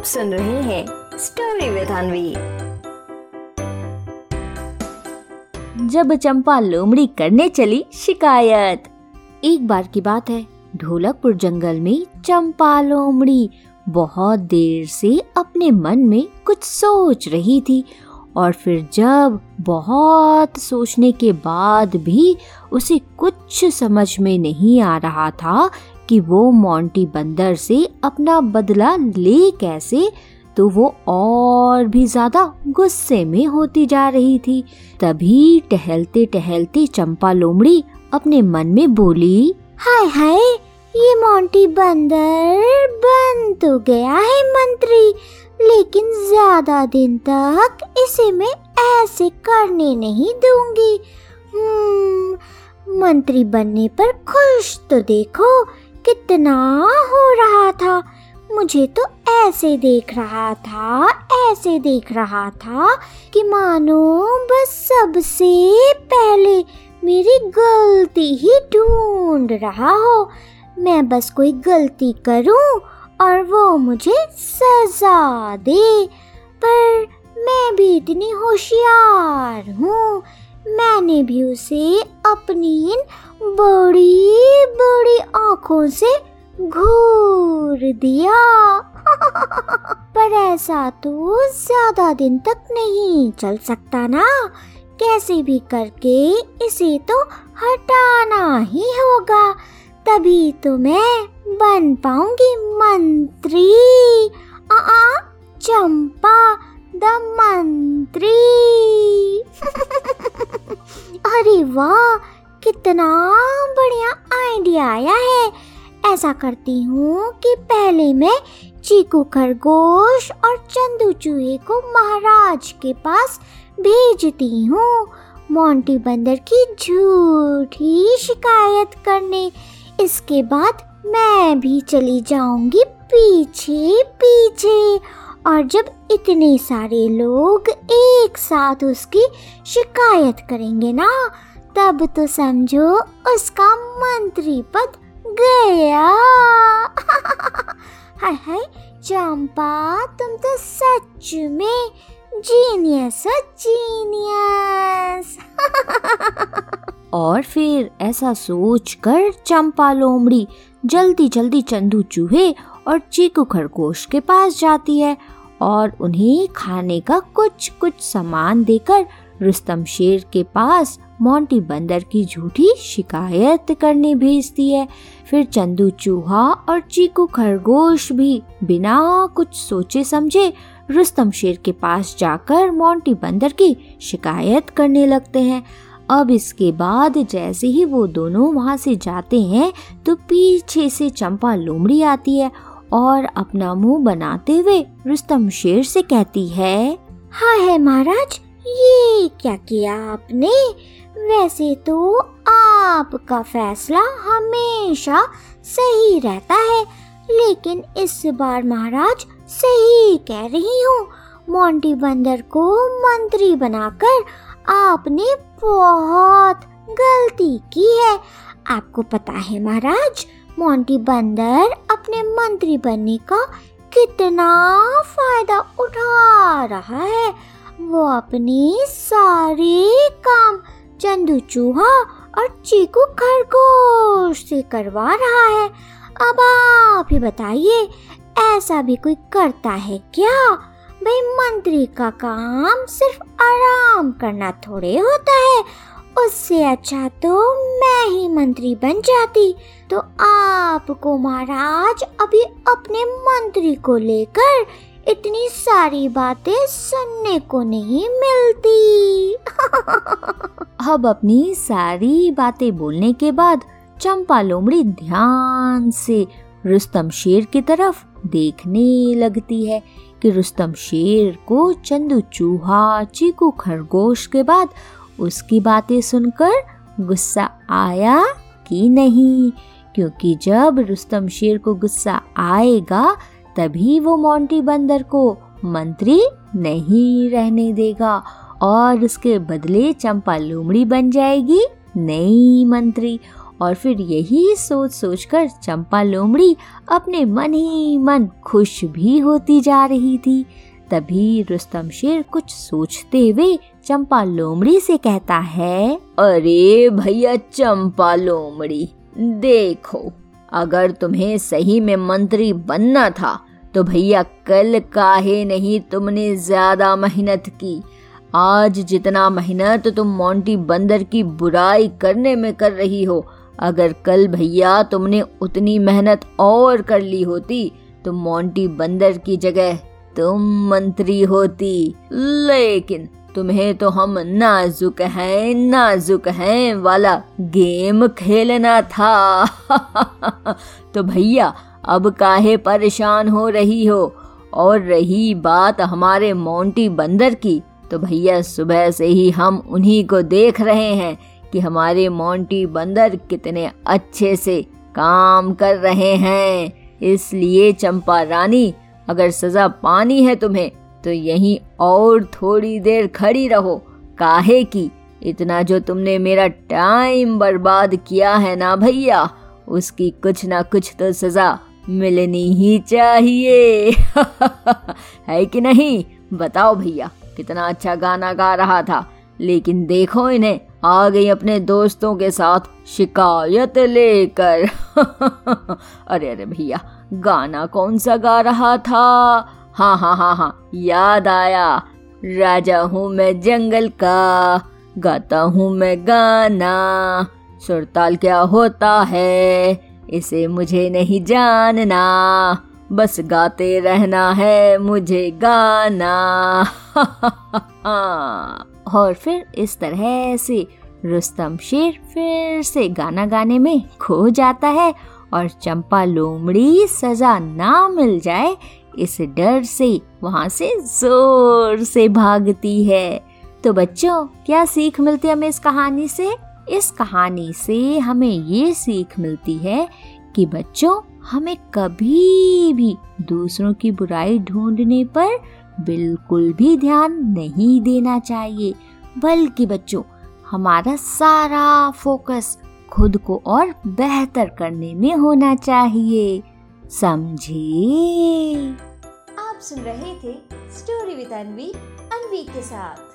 आप सुन रहे हैं स्टोरी विद अनवी जब चंपा लोमड़ी करने चली शिकायत, एक बार की बात है, ढोलकपुर जंगल में चंपा लोमड़ी बहुत देर से अपने मन में कुछ सोच रही थी और फिर जब बहुत सोचने के बाद भी उसे कुछ समझ में नहीं आ रहा था कि वो मोंटी बंदर से अपना बदला ले कैसे तो वो और भी ज़्यादा गुस्से में होती जा रही थी। तभी टहलते टहलते चंपा लोमड़ी अपने मन में बोली हाय हाय ये मोंटी बंदर बन तो गया है मंत्री लेकिन ज़्यादा दिन तक इसे मैं ऐसे करने नहीं दूँगी। हम्म, मंत्री बनने पर खुश तो देखो कितना हो रहा था। मुझे तो ऐसे देख रहा था, ऐसे देख रहा था कि मानो बस सबसे पहले मेरी गलती ही ढूंढ रहा हो। मैं बस कोई गलती करूँ और वो मुझे सजा दे। पर मैं भी इतनी होशियार हूँ। मैंने भी उसे अपनी इन बड़ी बड़ी आँखों से घूर दिया। पर ऐसा तो ज़्यादा दिन तक नहीं चल सकता ना। कैसे भी करके इसे तो हटाना ही होगा। तभी तो मैं बन पाऊँगी मंत्री। आ, आ चंपा द मंत्री। अरे वाह कितना बढ़िया आइडिया आया है। ऐसा करती हूँ कि पहले मैं चीकू खरगोश और चंदू चूहे को महाराज के पास भेजती हूँ। मोंटी बंदर की झूठी शिकायत करने। इसके बाद मैं भी चली जाऊँगी पीछे पीछे। और जब इतने सारे लोग एक साथ उसकी शिकायत करेंगे ना तब तो समझो उसका मंत्री पद गया। हाय हाय, चंपा, तुम तो सच में जीनियस हो जीनियस और फिर ऐसा सोच कर चंपा लोमड़ी जल्दी जल्दी चंदू चूहे और चीकू खरगोश के पास जाती है और उन्हें खाने का कुछ कुछ सामान देकर रुस्तम शेर के पास मोंटी बंदर की झूठी शिकायत करने भेजती है। फिर चंदू चूहा और चीकू खरगोश भी बिना कुछ सोचे समझे रुस्तम शेर के पास जाकर मोंटी बंदर की शिकायत करने लगते हैं। अब इसके बाद जैसे ही वो दोनों वहाँ से जाते हैं तो पीछे से चंपा लोमड़ी आती है और अपना मुँह बनाते हुए रुस्तम शेर से कहती है हाँ है महाराज ये क्या किया आपने? वैसे तो आपका फैसला हमेशा सही रहता है, लेकिन इस बार महाराज सही कह रही हूँ। मोंटी बंदर को मंत्री बनाकर आपने बहुत गलती की है। आपको पता है महाराज, मोंटी बंदर अपने मंत्री बनने का कितना फ़ायदा उठा रहा है। वो अपने सारे काम चंदू चूहा और चीकू खरगोश से करवा रहा है। अब आप ही बताइए, ऐसा भी कोई करता है क्या? भाई, मंत्री का काम सिर्फ़ आराम करना थोड़े होता है। उससे अच्छा तो मैं ही मंत्री बन जाती। तो आपको महाराज अभी अपने मंत्री को लेकर इतनी सारी बातें सुनने को नहीं मिलती। अब अपनी सारी बातें बोलने के बाद चंपा लोमड़ी ध्यान से रुस्तम शेर की तरफ़ देखने लगती है कि रुस्तम शेर को चंदू चूहा, चीकू खरगोश के बाद उसकी बातें सुनकर गुस्सा आया कि नहीं, क्योंकि जब रुस्तम शेर को गुस्सा आएगा तभी वो मोंटी बंदर को मंत्री नहीं रहने देगा और उसके बदले चंपा लोमड़ी बन जाएगी नई मंत्री। और फिर यही सोच सोच कर चंपा लोमड़ी अपने मन ही मन खुश भी होती जा रही थी। तभी रुस्तम शेर कुछ सोचते हुए चंपा लोमड़ी से कहता है, अरे भैया चंपा लोमड़ी, देखो, अगर तुम्हें सही में मंत्री बनना था तो भैया, कल काहे नहीं तुमने ज़्यादा मेहनत की? आज जितना मेहनत तुम मोंटी बंदर की बुराई करने में कर रही हो, अगर कल भैया तुमने उतनी मेहनत और कर ली होती तो मोंटी बंदर की जगह तुम मंत्री होती। लेकिन तुम्हें तो हम नाजुक हैं नाजुक हैं वाला गेम खेलना था। तो भैया अब काहे परेशान हो रही हो? और रही बात हमारे मोंटी बंदर की तो भैया सुबह से ही हम उन्हीं को देख रहे हैं कि हमारे मोंटी बंदर कितने अच्छे से काम कर रहे हैं। इसलिए चंपा रानी, अगर सजा पानी है तुम्हें तो यहीं और थोड़ी देर खड़ी रहो। काहे की? इतना जो तुमने मेरा टाइम बर्बाद किया है ना भैया, उसकी कुछ ना कुछ तो सजा मिलनी ही चाहिए। है कि नहीं? बताओ भैया, कितना अच्छा गाना गा रहा था। लेकिन देखो इन्हें, आ गई अपने दोस्तों के साथ शिकायत लेकर। अरे अरे भैया, गाना कौन सा गा रहा था? हाँ हाँ हाँ हाँ याद आया। राजा हूँ मैं जंगल का, गाता हूँ मैं गाना। सुरताल क्या होता है? इसे मुझे नहीं जानना। बस गाते रहना है मुझे गाना। और फिर इस तरह से रुस्तम शेर फिर से गाना गाने में खो जाता है और चंपा लोमड़ी सजा ना मिल जाए, इस डर से वहाँ से ज़ोर से भागती है। तो बच्चों, क्या सीख मिलती है हमें इस कहानी से? इस कहानी से हमें ये सीख मिलती है कि बच्चों, हमें कभी भी दूसरों की बुराई ढूँढने पर बिल्कुल भी ध्यान नहीं देना चाहिए। बल्कि बच्चों, हमारा सारा फोकस खुद को और बेहतर करने में होना चाहिए। समझे आप सुन रहे थे स्टोरी विद अनवी अनवी के साथ।